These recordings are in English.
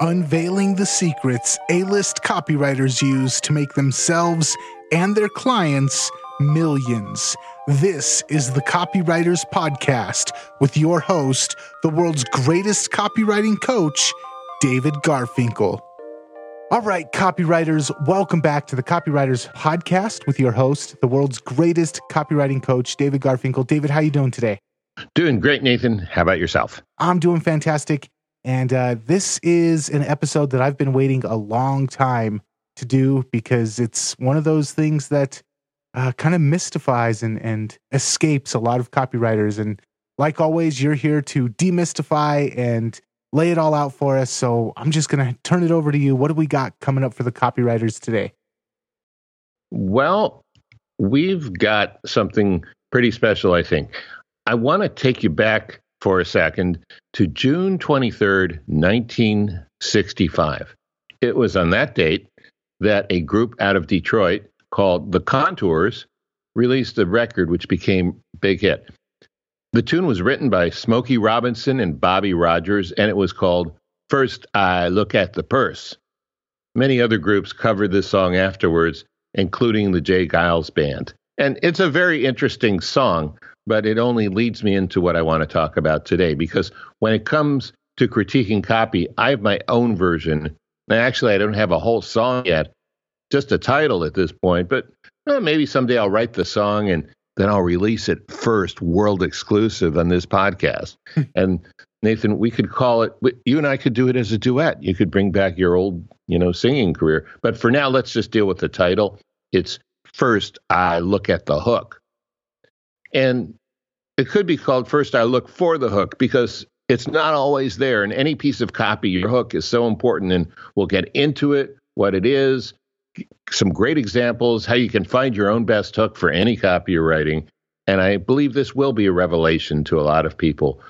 unveiling the secrets A list copywriters use to make themselves and their clients millions. This is the Copywriters Podcast with your host, the world's greatest copywriting coach, David Garfinkel. All right, copywriters, welcome back to the Copywriters Podcast with your host, the world's greatest copywriting coach, David Garfinkel. David, how you doing today? Doing great, Nathan. How about yourself? I'm doing fantastic. And uh, this is an episode that I've been waiting a long time to do because it's one of those things that uh, kind of mystifies and, and escapes a lot of copywriters. And like always, you're here to demystify and lay it all out for us. So I'm just going to turn it over to you. What do we got coming up for the copywriters today? Well, we've got something pretty special, I think. I want to take you back for a second to June 23rd, 1965. It was on that date that a group out of Detroit called The Contours released a record which became big hit. The tune was written by Smokey Robinson and Bobby Rogers, and it was called First I Look at the Purse. Many other groups covered this song afterwards, including the J. Geils Band. And it's a very interesting song, but it only leads me into what I want to talk about today because when it comes to critiquing copy, I have my own version. And actually, I don't have a whole song yet, just a title at this point, but eh, maybe someday I'll write the song and then I'll release it first, world exclusive on this podcast. and Nathan, we could call it, you and I could do it as a duet. You could bring back your old, you know, singing career. But for now, let's just deal with the title. It's First I Look at the Hook. And it could be called First I Look for the Hook because it's not always there. In any piece of copy, your hook is so important, and we'll get into it, what it is, some great examples, how you can find your own best hook for any copy you're writing. And I believe this will be a revelation to a lot of people.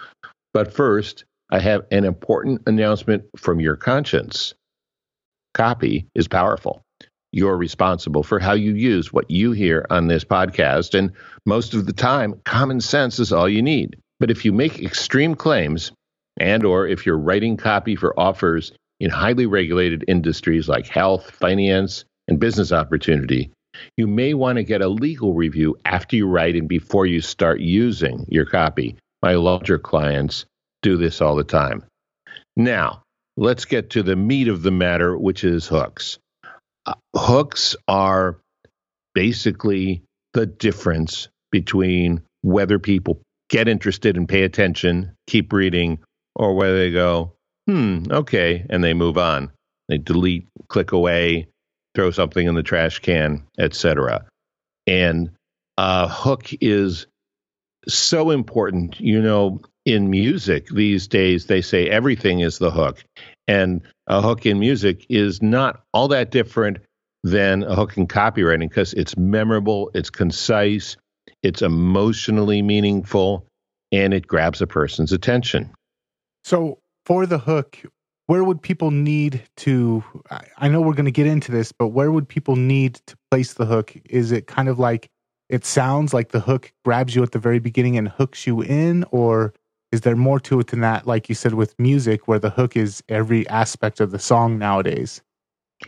But first, I have an important announcement from your conscience. Copy is powerful you're responsible for how you use what you hear on this podcast. And most of the time, common sense is all you need. But if you make extreme claims, and or if you're writing copy for offers in highly regulated industries like health, finance, and business opportunity, you may want to get a legal review after you write and before you start using your copy. My larger clients do this all the time. Now, let's get to the meat of the matter, which is hooks hooks are basically the difference between whether people get interested and pay attention, keep reading, or whether they go, hmm, okay, and they move on. They delete, click away, throw something in the trash can, etc. And a hook is so important. You know, in music these days, they say everything is the hook. And a hook in music is not all that different than a hook in copywriting because it's memorable, it's concise, it's emotionally meaningful, and it grabs a person's attention. So, for the hook, where would people need to? I know we're going to get into this, but where would people need to place the hook? Is it kind of like it sounds like the hook grabs you at the very beginning and hooks you in, or is there more to it than that? Like you said with music, where the hook is every aspect of the song nowadays.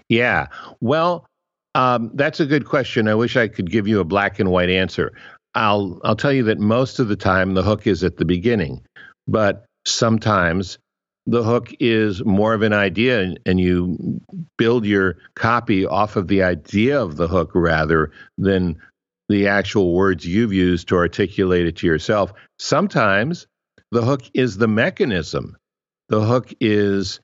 Yeah. Well, um, that's a good question. I wish I could give you a black and white answer. I'll I'll tell you that most of the time the hook is at the beginning, but sometimes the hook is more of an idea and, and you build your copy off of the idea of the hook rather than the actual words you've used to articulate it to yourself. Sometimes the hook is the mechanism. The hook is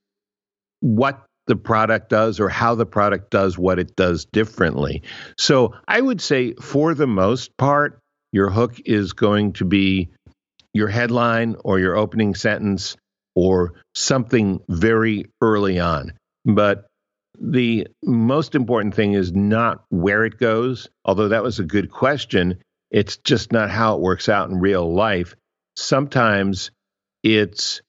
what the product does or how the product does what it does differently. So I would say, for the most part, your hook is going to be your headline or your opening sentence or something very early on. But the most important thing is not where it goes, although that was a good question. It's just not how it works out in real life. Sometimes it's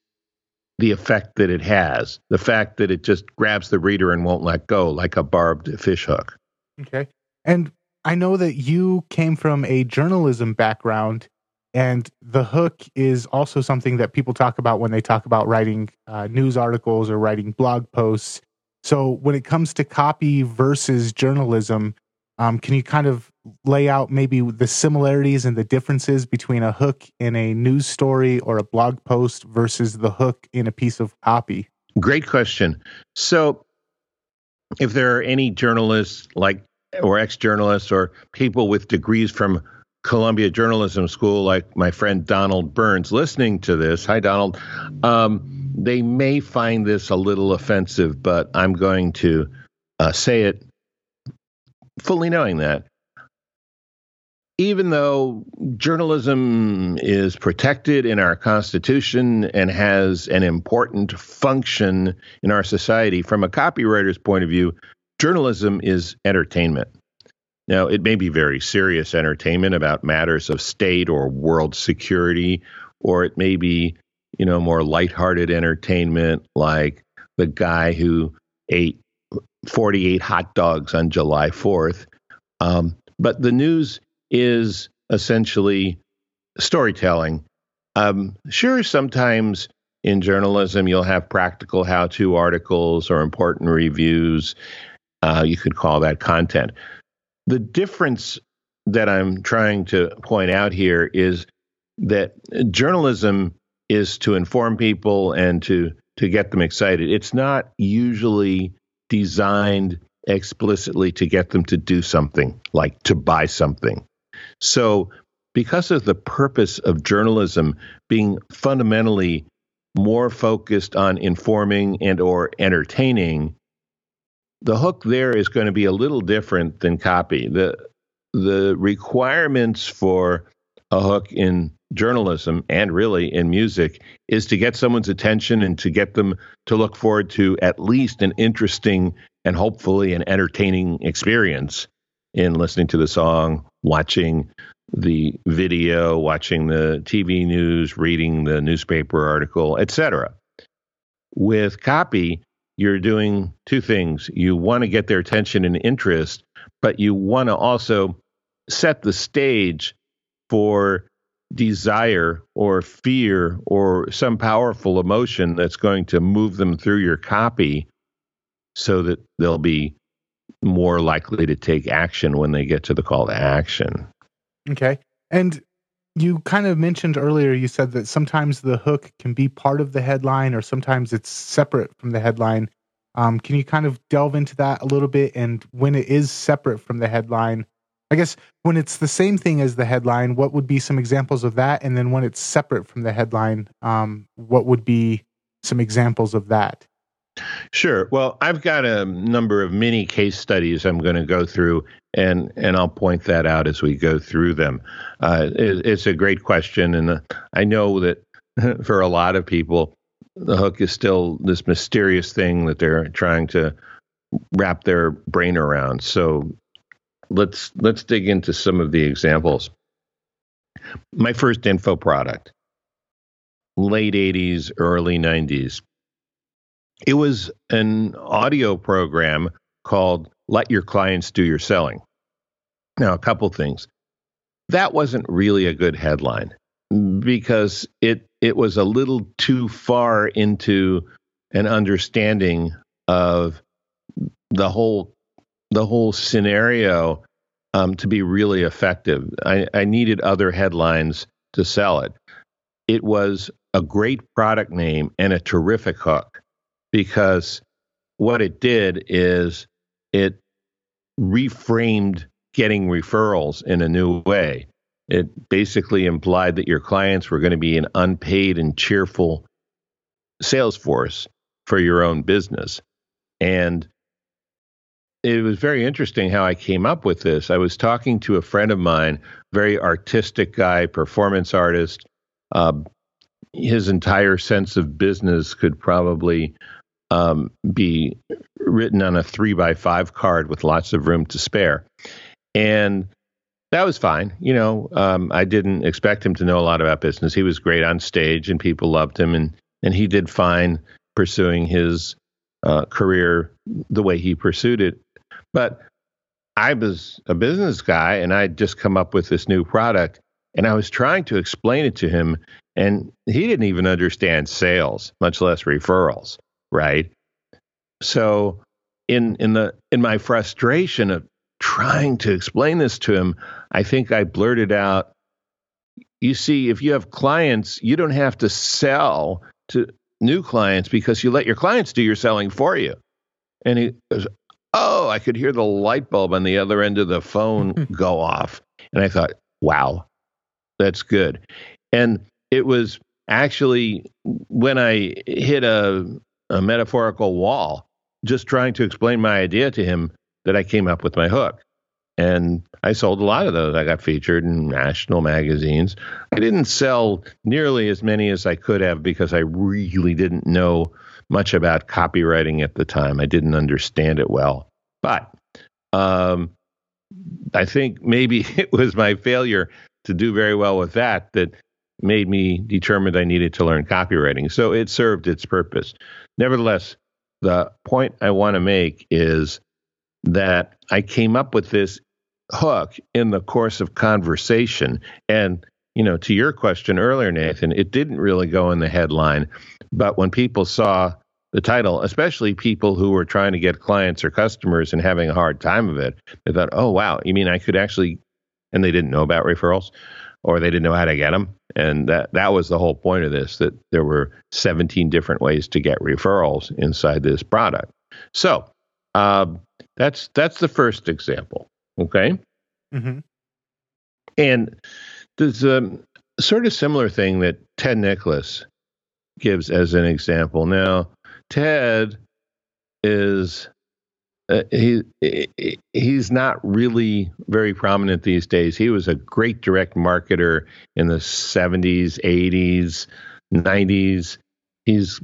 the effect that it has, the fact that it just grabs the reader and won't let go like a barbed fish hook. Okay. And I know that you came from a journalism background And the hook is also something that people talk about when they talk about writing uh, news articles or writing blog posts. So, when it comes to copy versus journalism, um, can you kind of lay out maybe the similarities and the differences between a hook in a news story or a blog post versus the hook in a piece of copy? Great question. So, if there are any journalists like or ex-journalists or people with degrees from Columbia Journalism School, like my friend Donald Burns, listening to this, hi Donald, um, they may find this a little offensive, but I'm going to uh, say it fully knowing that. Even though journalism is protected in our Constitution and has an important function in our society, from a copywriter's point of view, journalism is entertainment. Now, it may be very serious entertainment about matters of state or world security, or it may be, you know, more lighthearted entertainment like the guy who ate 48 hot dogs on July 4th. Um, but the news is essentially storytelling. Um, sure, sometimes in journalism you'll have practical how to articles or important reviews uh, you could call that content. The difference that I'm trying to point out here is that journalism is to inform people and to to get them excited. It's not usually designed explicitly to get them to do something, like to buy something. So, because of the purpose of journalism being fundamentally more focused on informing and or entertaining, the hook there is going to be a little different than copy. The the requirements for a hook in journalism and really in music is to get someone's attention and to get them to look forward to at least an interesting and hopefully an entertaining experience in listening to the song, watching the video, watching the TV news, reading the newspaper article, etc. With copy, you're doing two things. You want to get their attention and interest, but you want to also set the stage for desire or fear or some powerful emotion that's going to move them through your copy so that they'll be more likely to take action when they get to the call to action. Okay. And you kind of mentioned earlier, you said that sometimes the hook can be part of the headline or sometimes it's separate from the headline. Um, can you kind of delve into that a little bit? And when it is separate from the headline, I guess when it's the same thing as the headline, what would be some examples of that? And then when it's separate from the headline, um, what would be some examples of that? Sure. Well, I've got a number of mini case studies I'm going to go through, and and I'll point that out as we go through them. Uh, it, it's a great question, and uh, I know that for a lot of people, the hook is still this mysterious thing that they're trying to wrap their brain around. So let's let's dig into some of the examples. My first info product, late 80s, early 90s. It was an audio program called Let Your Clients Do Your Selling. Now, a couple things. That wasn't really a good headline because it it was a little too far into an understanding of the whole the whole scenario um, to be really effective. I, I needed other headlines to sell it. It was a great product name and a terrific hook because what it did is it reframed getting referrals in a new way. It basically implied that your clients were going to be an unpaid and cheerful sales force for your own business. And it was very interesting how I came up with this. I was talking to a friend of mine, very artistic guy, performance artist. Uh, his entire sense of business could probably um, be written on a three by five card with lots of room to spare. And that was fine. You know, um, I didn't expect him to know a lot about business. He was great on stage and people loved him and, and he did fine pursuing his uh, career the way he pursued it. But I was a business guy and I'd just come up with this new product And I was trying to explain it to him, and he didn't even understand sales, much less referrals, right? So in in the in my frustration of trying to explain this to him, I think I blurted out, you see, if you have clients, you don't have to sell to new clients because you let your clients do your selling for you. And he goes, Oh, I could hear the light bulb on the other end of the phone go off. And I thought, wow, that's good. And it was actually when I hit a, a metaphorical wall, just trying to explain my idea to him, that I came up with my hook. And I sold a lot of those. I got featured in national magazines. I didn't sell nearly as many as I could have because I really didn't know much about copywriting at the time. I didn't understand it well. But um, I think maybe it was my failure to do very well with that that made me determined I needed to learn copywriting. So it served its purpose. Nevertheless, the point I want to make is that I came up with this hook in the course of conversation. And, you know, to your question earlier, Nathan, it didn't really go in the headline. But when people saw the title, especially people who were trying to get clients or customers and having a hard time of it, they thought, oh, wow, you mean I could actually, and they didn't know about referrals or they didn't know how to get them. And that, that was the whole point of this, that there were 17 different ways to get referrals inside this product. So uh, that's that's the first example. Okay. Mm-hmm. And there's a sort of similar thing that Ted Nicholas gives as an example. Now, Ted is uh, he he's not really very prominent these days. He was a great direct marketer in the 70s, 80s, 90s. He's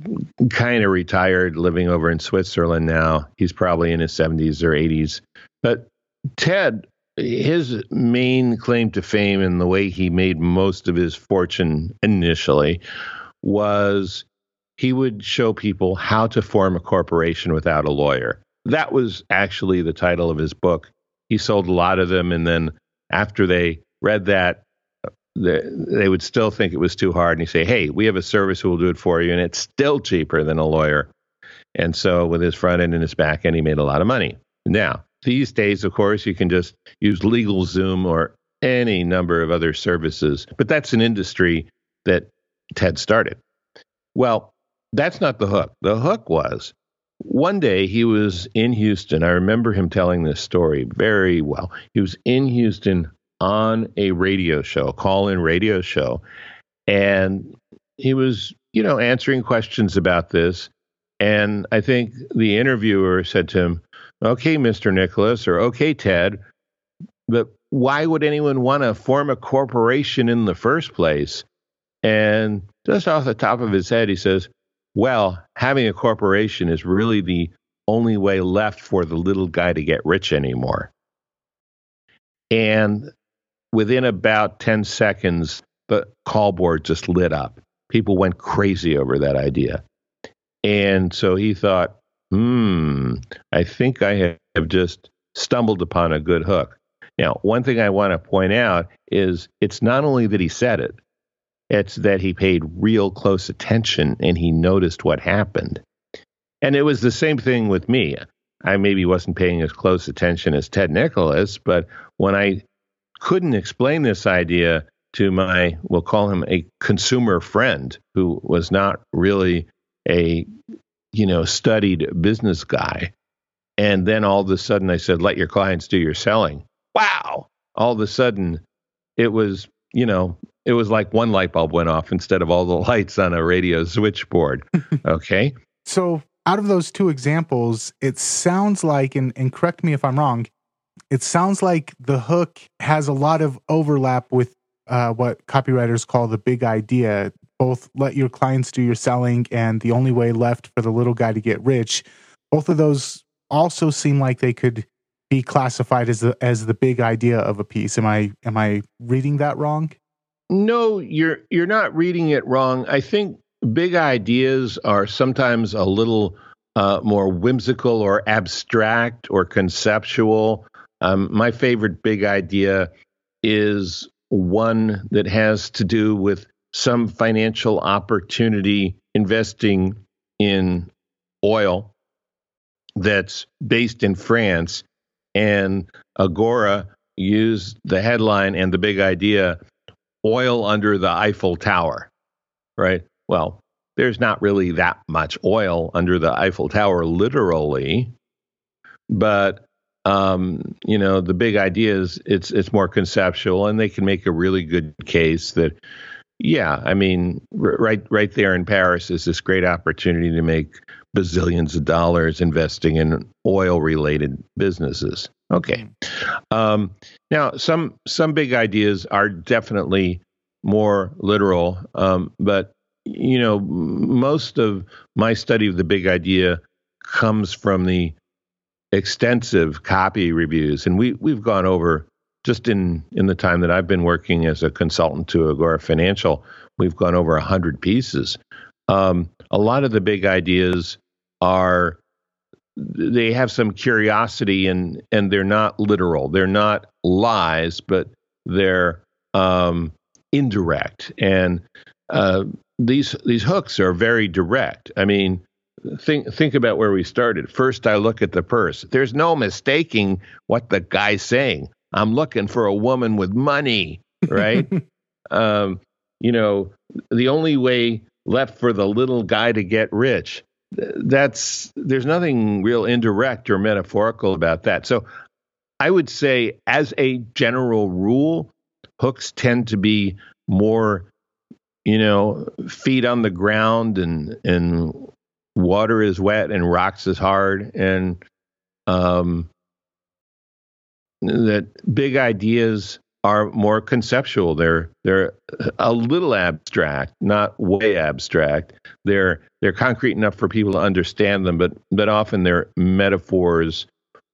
kind of retired, living over in Switzerland now. He's probably in his 70s or 80s. But Ted, his main claim to fame and the way he made most of his fortune initially was he would show people how to form a corporation without a lawyer that was actually the title of his book. He sold a lot of them, and then after they read that, uh, they, they would still think it was too hard. And he say, "Hey, we have a service who will do it for you, and it's still cheaper than a lawyer." And so, with his front end and his back end, he made a lot of money. Now, these days, of course, you can just use LegalZoom or any number of other services, but that's an industry that Ted started. Well, that's not the hook. The hook was one day he was in Houston. I remember him telling this story very well. He was in Houston on a radio show, a call in radio show, and he was, you know, answering questions about this. And I think the interviewer said to him, Okay, Mr. Nicholas, or okay, Ted, but why would anyone want to form a corporation in the first place? And just off the top of his head, he says, well, having a corporation is really the only way left for the little guy to get rich anymore. And within about 10 seconds, the call board just lit up. People went crazy over that idea. And so he thought, hmm, I think I have just stumbled upon a good hook. Now, one thing I want to point out is it's not only that he said it, it's that he paid real close attention and he noticed what happened. And it was the same thing with me. I maybe wasn't paying as close attention as Ted Nicholas, but when I couldn't explain this idea to my, we'll call him a consumer friend who was not really a, you know, studied business guy. And then all of a sudden I said, let your clients do your selling. Wow. All of a sudden it was, you know, it was like one light bulb went off instead of all the lights on a radio switchboard. Okay. so, out of those two examples, it sounds like, and, and correct me if I'm wrong, it sounds like the hook has a lot of overlap with uh, what copywriters call the big idea. Both let your clients do your selling and the only way left for the little guy to get rich. Both of those also seem like they could be classified as the as the big idea of a piece. Am I am I reading that wrong? No, you're you're not reading it wrong. I think big ideas are sometimes a little uh, more whimsical or abstract or conceptual. Um, my favorite big idea is one that has to do with some financial opportunity investing in oil that's based in France. And Agora used the headline and the big idea oil under the Eiffel Tower, right? Well, there's not really that much oil under the Eiffel Tower, literally, but um, you know the big idea is it's it's more conceptual, and they can make a really good case that yeah, I mean, r- right right there in Paris is this great opportunity to make bazillions of dollars investing in oil related businesses. Okay. Um, now, some some big ideas are definitely more literal, um, but you know, most of my study of the big idea comes from the extensive copy reviews, and we we've gone over just in in the time that I've been working as a consultant to Agora Financial, we've gone over a hundred pieces. Um, a lot of the big ideas are they have some curiosity and and they're not literal. They're not lies, but they're um, indirect. And uh, these these hooks are very direct. I mean, think think about where we started. First, I look at the purse. There's no mistaking what the guy's saying. I'm looking for a woman with money, right? um, you know, the only way left for the little guy to get rich. That's there's nothing real indirect or metaphorical about that. So I would say, as a general rule, hooks tend to be more, you know, feet on the ground and and water is wet and rocks is hard and um, that big ideas are more conceptual. They're they're a little abstract, not way abstract. They're they're concrete enough for people to understand them, but but often they're metaphors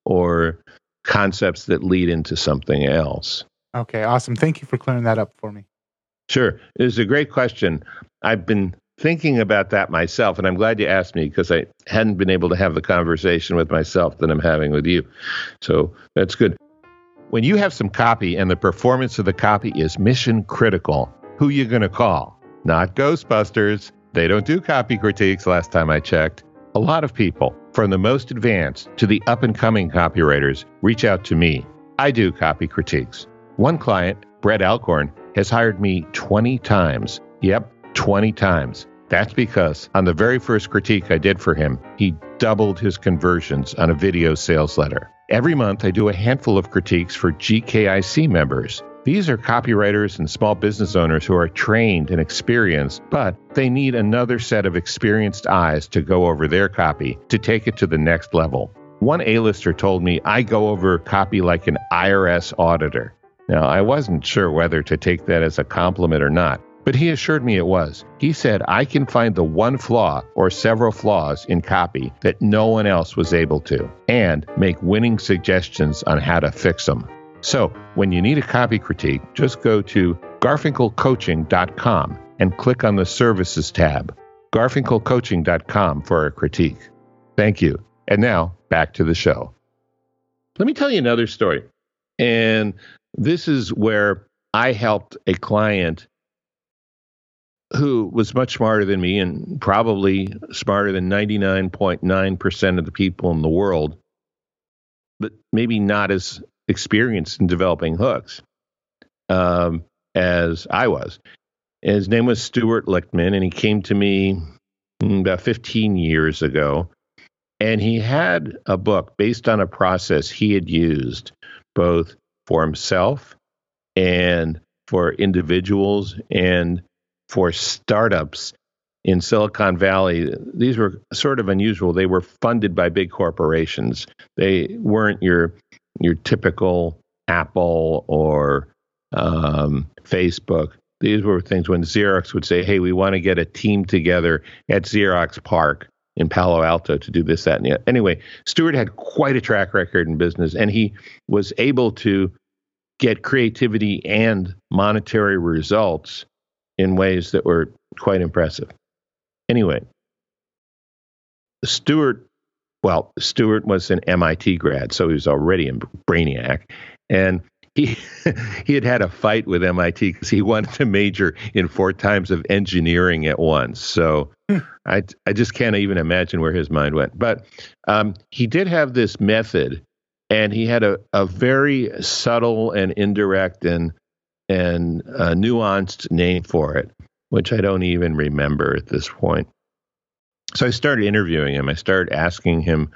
or concepts that lead into something else. Okay, awesome. Thank you for clearing that up for me. Sure. It's a great question. I've been thinking about that myself, and I'm glad you asked me because I hadn't been able to have the conversation with myself that I'm having with you. So that's good. When you have some copy and the performance of the copy is mission critical, who you going to call? Not Ghostbusters. They don't do copy critiques last time I checked. A lot of people, from the most advanced to the up and coming copywriters, reach out to me. I do copy critiques. One client, Brett Alcorn, has hired me 20 times. Yep, 20 times. That's because on the very first critique I did for him, he doubled his conversions on a video sales letter. Every month, I do a handful of critiques for GKIC members. These are copywriters and small business owners who are trained and experienced, but they need another set of experienced eyes to go over their copy to take it to the next level. One A-lister told me I go over copy like an IRS auditor. Now, I wasn't sure whether to take that as a compliment or not, but he assured me it was. He said, I can find the one flaw or several flaws in copy that no one else was able to, and make winning suggestions on how to fix them. So, when you need a copy critique, just go to garfinkelcoaching.com and click on the services tab. garfinkelcoaching.com for a critique. Thank you. And now, back to the show. Let me tell you another story. And this is where I helped a client who was much smarter than me and probably smarter than 99.9% of the people in the world, but maybe not as experienced in developing hooks um, as I was. His name was Stuart Lichtman, and he came to me about 15 years ago. And he had a book based on a process he had used both for himself and for individuals and for startups in Silicon Valley, these were sort of unusual. They were funded by big corporations. They weren't your your typical Apple or um, Facebook. These were things when Xerox would say, "Hey, we want to get a team together at Xerox PARC in Palo Alto to do this, that, and the other." Anyway, Stuart had quite a track record in business, and he was able to get creativity and monetary results in ways that were quite impressive. Anyway, Stuart, well, Stuart was an MIT grad, so he was already a brainiac. And he he had had a fight with MIT because he wanted to major in four times of engineering at once. So hmm. I I just can't even imagine where his mind went. But um, he did have this method, and he had a, a very subtle and indirect and and a nuanced name for it, which I don't even remember at this point. So I started interviewing him. I started asking him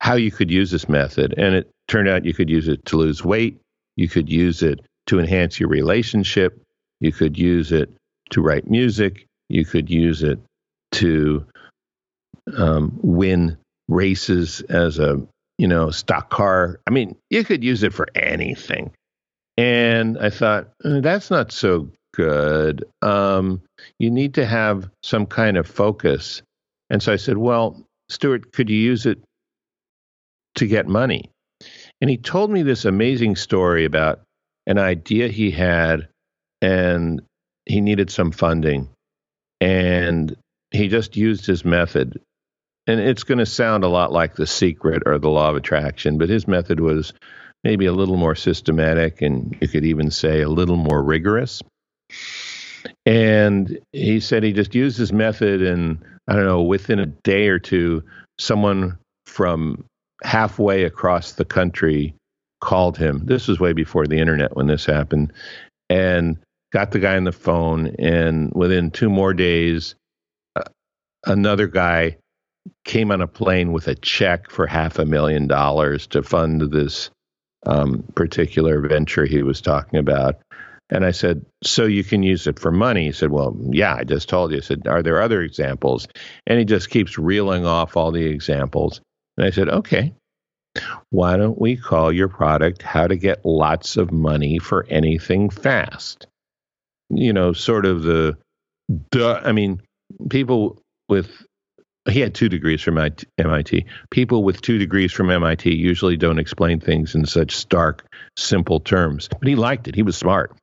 how you could use this method, and it turned out you could use it to lose weight you could use it to enhance your relationship. You could use it to write music. You could use it to um, win races as a you know stock car. I mean, you could use it for anything. And I thought uh, that's not so good. Um, you need to have some kind of focus. And so I said, well, Stuart, could you use it to get money? And he told me this amazing story about an idea he had and he needed some funding. And he just used his method. And it's going to sound a lot like The Secret or The Law of Attraction, but his method was maybe a little more systematic and you could even say a little more rigorous. And he said he just used his method, and I don't know, within a day or two, someone from halfway across the country called him. This was way before the internet when this happened, and got the guy on the phone. And within two more days, uh, another guy came on a plane with a check for half a million dollars to fund this um, particular venture he was talking about. And I said, So you can use it for money? He said, Well, yeah, I just told you. I said, Are there other examples? And he just keeps reeling off all the examples. And I said, okay, why don't we call your product How to Get Lots of Money for Anything Fast? You know, sort of the, duh, I mean, people with, he had two degrees from MIT. People with two degrees from MIT usually don't explain things in such stark, simple terms. But he liked it. He was smart.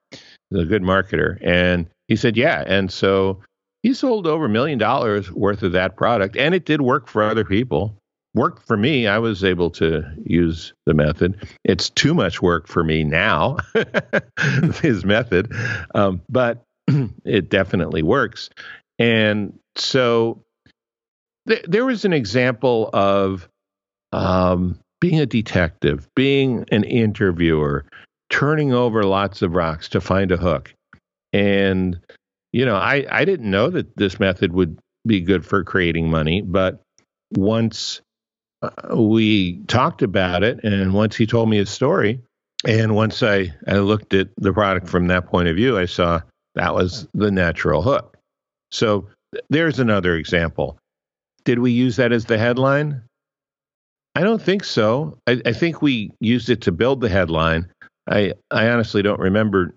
A good marketer. And he said, yeah. And so he sold over a million dollars worth of that product, and it did work for other people worked for me. I was able to use the method. It's too much work for me now, his method, um, but it definitely works. And so th- there was an example of um, being a detective, being an interviewer, turning over lots of rocks to find a hook. And, you know, I, I didn't know that this method would be good for creating money, but once we talked about it, and once he told me his story, and once I, I looked at the product from that point of view, I saw that was the natural hook. So there's another example. Did we use that as the headline? I don't think so. I, I think we used it to build the headline. I, I honestly don't remember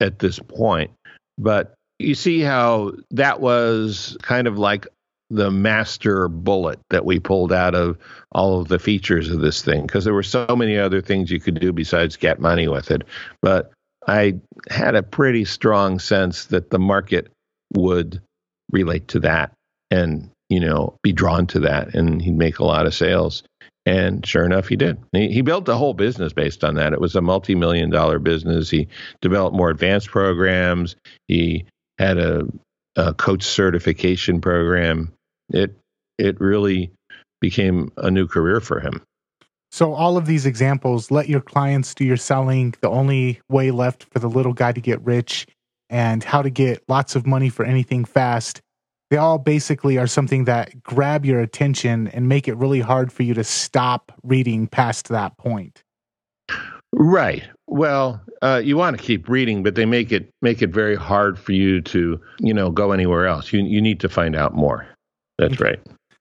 at this point, but you see how that was kind of like the master bullet that we pulled out of all of the features of this thing because there were so many other things you could do besides get money with it. But I had a pretty strong sense that the market would relate to that and, you know, be drawn to that and he'd make a lot of sales. And sure enough, he did. He, he built a whole business based on that. It was a multi million dollar business. He developed more advanced programs. He had a, a coach certification program it it really became a new career for him. So all of these examples, let your clients do your selling, the only way left for the little guy to get rich, and how to get lots of money for anything fast. They all basically are something that grab your attention and make it really hard for you to stop reading past that point. Right. Well, uh, you want to keep reading, but they make it make it very hard for you to, you know, go anywhere else. You you need to find out more. That's right.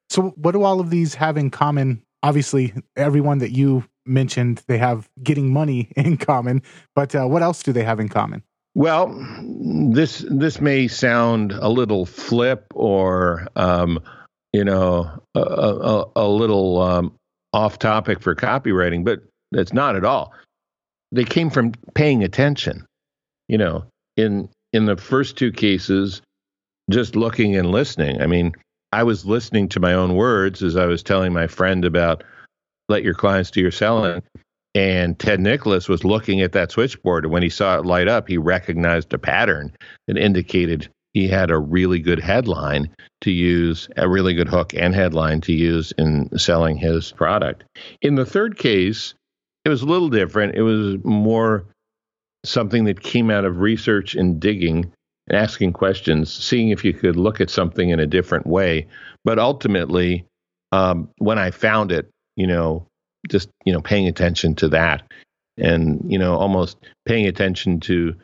So, what do all of these have in common? Obviously, everyone that you mentioned, they have getting money in common. But uh, what else do they have in common? Well, this this may sound a little flip or um, you know a, a, a little um, off topic for copywriting, but it's not at all. They came from paying attention. You know, in in the first two cases, just looking and listening. I mean, I was listening to my own words as I was telling my friend about let your clients do your selling. And Ted Nicholas was looking at that switchboard, and when he saw it light up, he recognized a pattern that indicated he had a really good headline to use, a really good hook and headline to use in selling his product. In the third case, it was a little different. It was more something that came out of research and digging and asking questions, seeing if you could look at something in a different way. But ultimately, um, when I found it, you know, just you know, paying attention to that, and you know, almost paying attention to,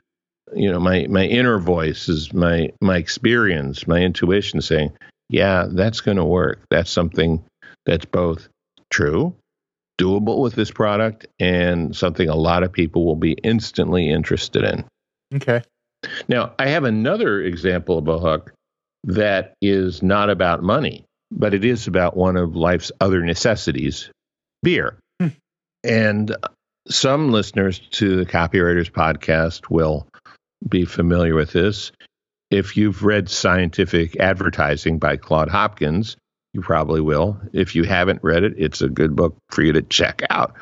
you know, my my inner voice is my my experience, my intuition saying, yeah, that's going to work. That's something that's both true, doable with this product, and something a lot of people will be instantly interested in. Okay. Now, I have another example of a hook that is not about money, but it is about one of life's other necessities beer. Hmm. And some listeners to the Copywriters Podcast will be familiar with this. If you've read Scientific Advertising by Claude Hopkins, you probably will. If you haven't read it, it's a good book for you to check out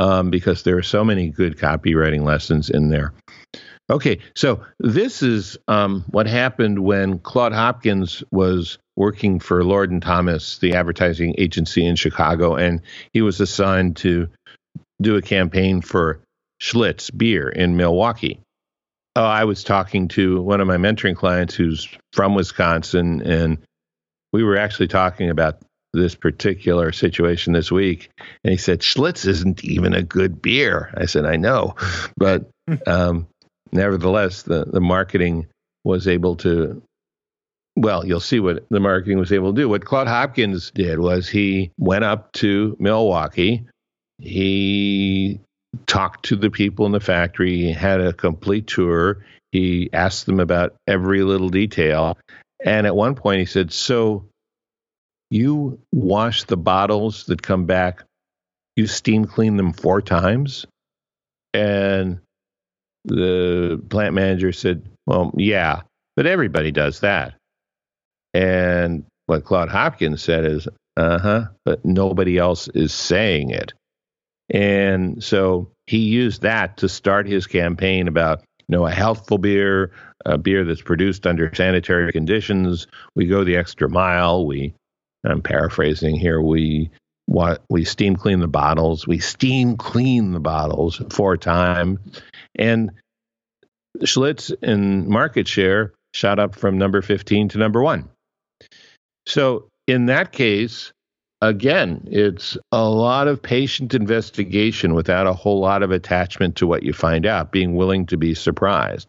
um, because there are so many good copywriting lessons in there. Okay, so this is um, what happened when Claude Hopkins was working for Lord and Thomas, the advertising agency in Chicago, and he was assigned to do a campaign for Schlitz beer in Milwaukee. Oh, I was talking to one of my mentoring clients who's from Wisconsin, and we were actually talking about this particular situation this week. And he said, Schlitz isn't even a good beer. I said, I know. But um, nevertheless, the, the marketing was able to, well, you'll see what the marketing was able to do. What Claude Hopkins did was he went up to Milwaukee. He talked to the people in the factory. He had a complete tour. He asked them about every little detail. And at one point, he said, So you wash the bottles that come back, you steam clean them four times? And the plant manager said, Well, yeah, but everybody does that. And what Claude Hopkins said is, Uh huh, but nobody else is saying it. And so he used that to start his campaign about you know a healthful beer, a beer that's produced under sanitary conditions. We go the extra mile. We, I'm paraphrasing here. We what we steam clean the bottles. We steam clean the bottles four times, and Schlitz in market share shot up from number 15 to number one. So in that case, again, it's a lot of patient investigation without a whole lot of attachment to what you find out, being willing to be surprised.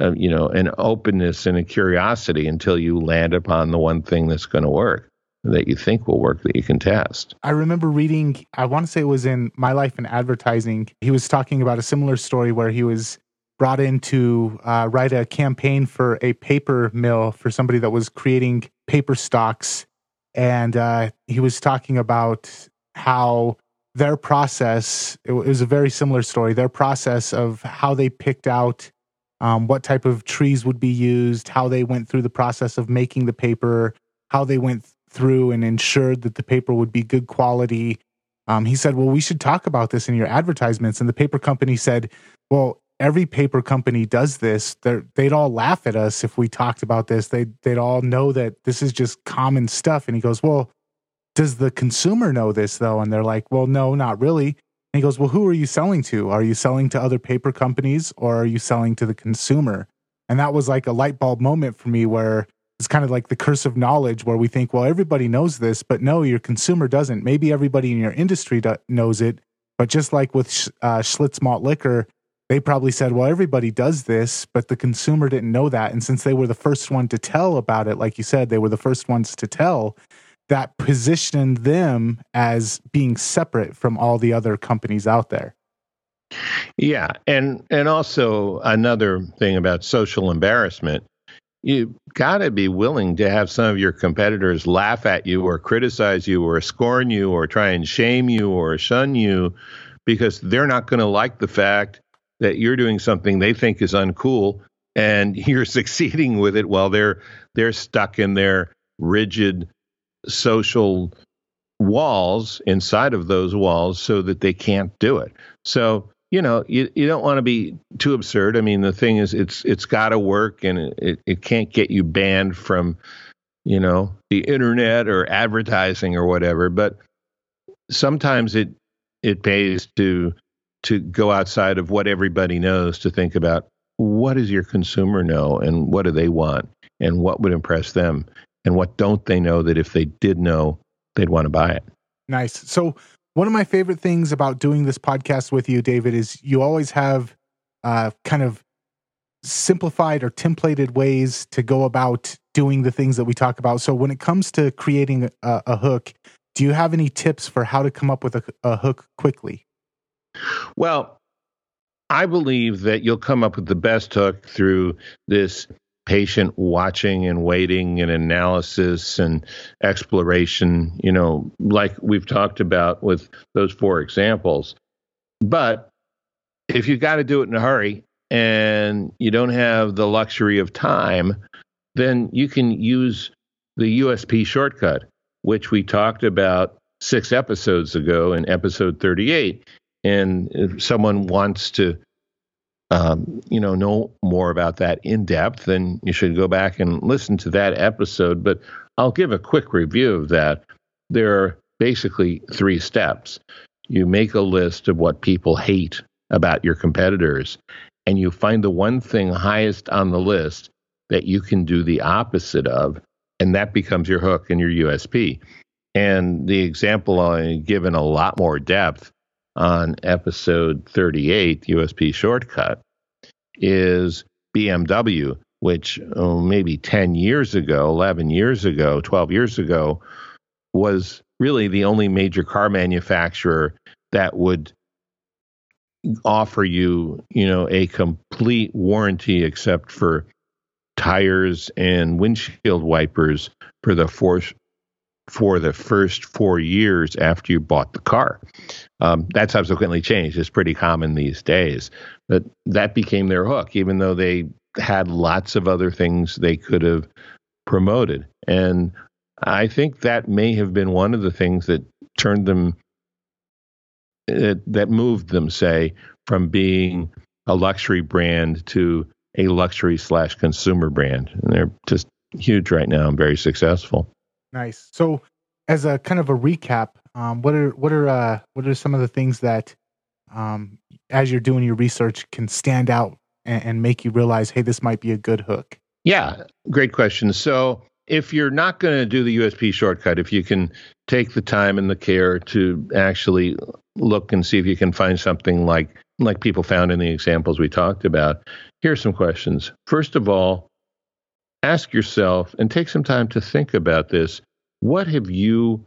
Uh, you know, an openness and a curiosity until you land upon the one thing that's going to work that you think will work that you can test. I remember reading, I want to say it was in My Life in Advertising. He was talking about a similar story where he was brought in to uh, write a campaign for a paper mill for somebody that was creating paper stocks. And uh, he was talking about how their process, it was a very similar story, their process of how they picked out um, what type of trees would be used, how they went through the process of making the paper, how they went through and ensured that the paper would be good quality. Um, he said, Well, we should talk about this in your advertisements. And the paper company said, Well, every paper company does this. They're, they'd all laugh at us if we talked about this. They'd, they'd all know that this is just common stuff. And he goes, Well, does the consumer know this though? And they're like, Well, no, not really. And he goes, Well, who are you selling to? Are you selling to other paper companies or are you selling to the consumer? And that was like a light bulb moment for me where it's kind of like the curse of knowledge where we think, well, everybody knows this, but no, your consumer doesn't. Maybe everybody in your industry do- knows it, but just like with uh, Schlitz malt liquor, they probably said, well, everybody does this, but the consumer didn't know that. And since they were the first one to tell about it, like you said, they were the first ones to tell, that positioned them as being separate from all the other companies out there. Yeah, and and also another thing about social embarrassment, you got to be willing to have some of your competitors laugh at you or criticize you or scorn you or try and shame you or shun you because they're not going to like the fact that you're doing something they think is uncool and you're succeeding with it while they're they're stuck in their rigid social walls inside of those walls so that they can't do it. So you know you, you don't want to be too absurd. I mean the thing is it's it's got to work and it, it can't get you banned from you know the internet or advertising or whatever. But sometimes it it pays to to go outside of what everybody knows to think about what does your consumer know and what do they want and what would impress them and what don't they know that if they did know they'd want to buy it nice so one of my favorite things about doing this podcast with you david is you always have uh, kind of simplified or templated ways to go about doing the things that we talk about. So when it comes to creating a, a hook do you have any tips for how to come up with a, a hook quickly? Well I believe that you'll come up with the best hook through this patient watching and waiting and analysis and exploration, you know, like we've talked about with those four examples. But if you've got to do it in a hurry and you don't have the luxury of time, then you can use the USP shortcut, which we talked about six episodes ago in episode 38. And if someone wants to, um, you know, know more about that in depth, then you should go back and listen to that episode. But I'll give a quick review of that. There are basically three steps. You make a list of what people hate about your competitors, and you find the one thing highest on the list that you can do the opposite of, and that becomes your hook and your USP. And the example I give in a lot more depth on episode 38, USP Shortcut, is BMW, which oh, maybe 10 years ago, 11 years ago, 12 years ago, was really the only major car manufacturer that would offer you, you know, a complete warranty except for tires and windshield wipers for the for the first four years after you bought the car. Um, that subsequently changed. It's pretty common these days. But that became their hook, even though they had lots of other things they could have promoted. And I think that may have been one of the things that turned them, uh, that moved them, say, from being a luxury brand to a luxury slash consumer brand. And they're just huge right now and very successful. Nice. So, as a kind of a recap, um, what are what are uh, what are some of the things that, um, as you're doing your research, can stand out and, and make you realize, hey, this might be a good hook? Yeah, great question. So, if you're not going to do the USP shortcut, if you can take the time and the care to actually look and see if you can find something like like people found in the examples we talked about, here's some questions. First of all, ask yourself and take some time to think about this. What have you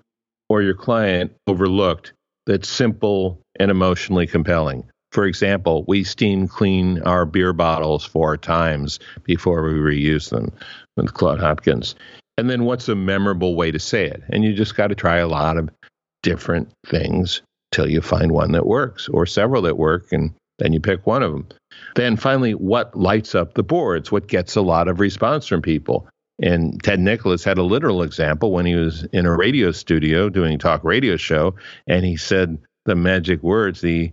or your client overlooked that's simple and emotionally compelling? For example, we steam clean our beer bottles four times before we reuse them with Claude Hopkins. And then what's a memorable way to say it? And you just got to try a lot of different things till you find one that works or several that work and then you pick one of them. Then finally, what lights up the boards? What gets a lot of response from people? And Ted Nicholas had a literal example when he was in a radio studio doing a talk radio show, and he said the magic words, the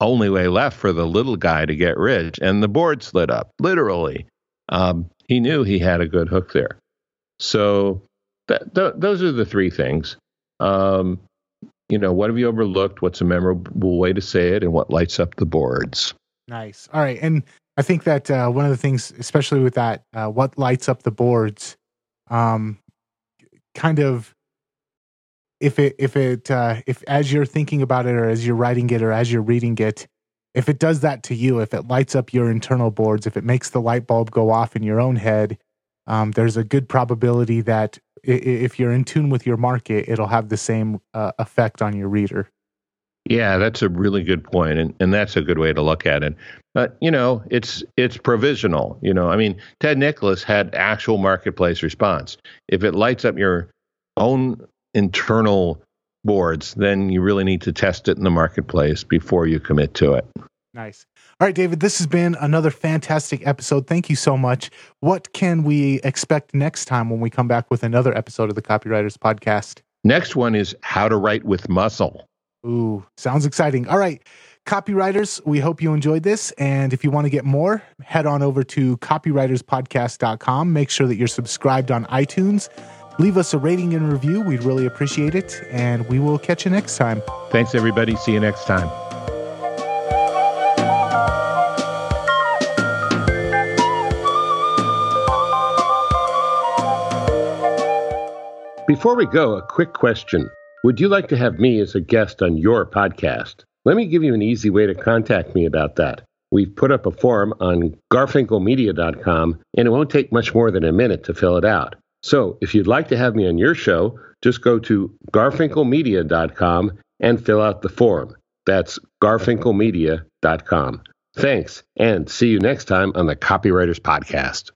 only way left for the little guy to get rich, and the board slid up, literally. Um, he knew he had a good hook there. So th- those are the three things. Um, you know, what have you overlooked? What's a memorable way to say it? And what lights up the boards? Nice. All right. And I think that uh, one of the things, especially with that, uh, what lights up the boards, um, kind of, if it, if it, uh, if as you're thinking about it or as you're writing it or as you're reading it, if it does that to you, if it lights up your internal boards, if it makes the light bulb go off in your own head, um, there's a good probability that if you're in tune with your market, it'll have the same uh, effect on your reader. Yeah, that's a really good point, and and that's a good way to look at it. But you know, it's it's provisional. You know, I mean, Ted Nicholas had actual marketplace response. If it lights up your own internal boards, then you really need to test it in the marketplace before you commit to it. Nice. All right, David, this has been another fantastic episode. Thank you so much. What can we expect next time when we come back with another episode of the Copywriters Podcast? Next one is how to write with muscle. Ooh, sounds exciting. All right. Copywriters, we hope you enjoyed this. And if you want to get more, head on over to copywriterspodcast.com. Make sure that you're subscribed on iTunes. Leave us a rating and review. We'd really appreciate it. And we will catch you next time. Thanks, everybody. See you next time. Before we go, a quick question. Would you like to have me as a guest on your podcast? Let me give you an easy way to contact me about that. We've put up a form on garfinkelmedia.com, and it won't take much more than a minute to fill it out. So if you'd like to have me on your show, just go to garfinkelmedia.com and fill out the form. That's garfinkelmedia.com. Thanks, and see you next time on the Copywriters Podcast.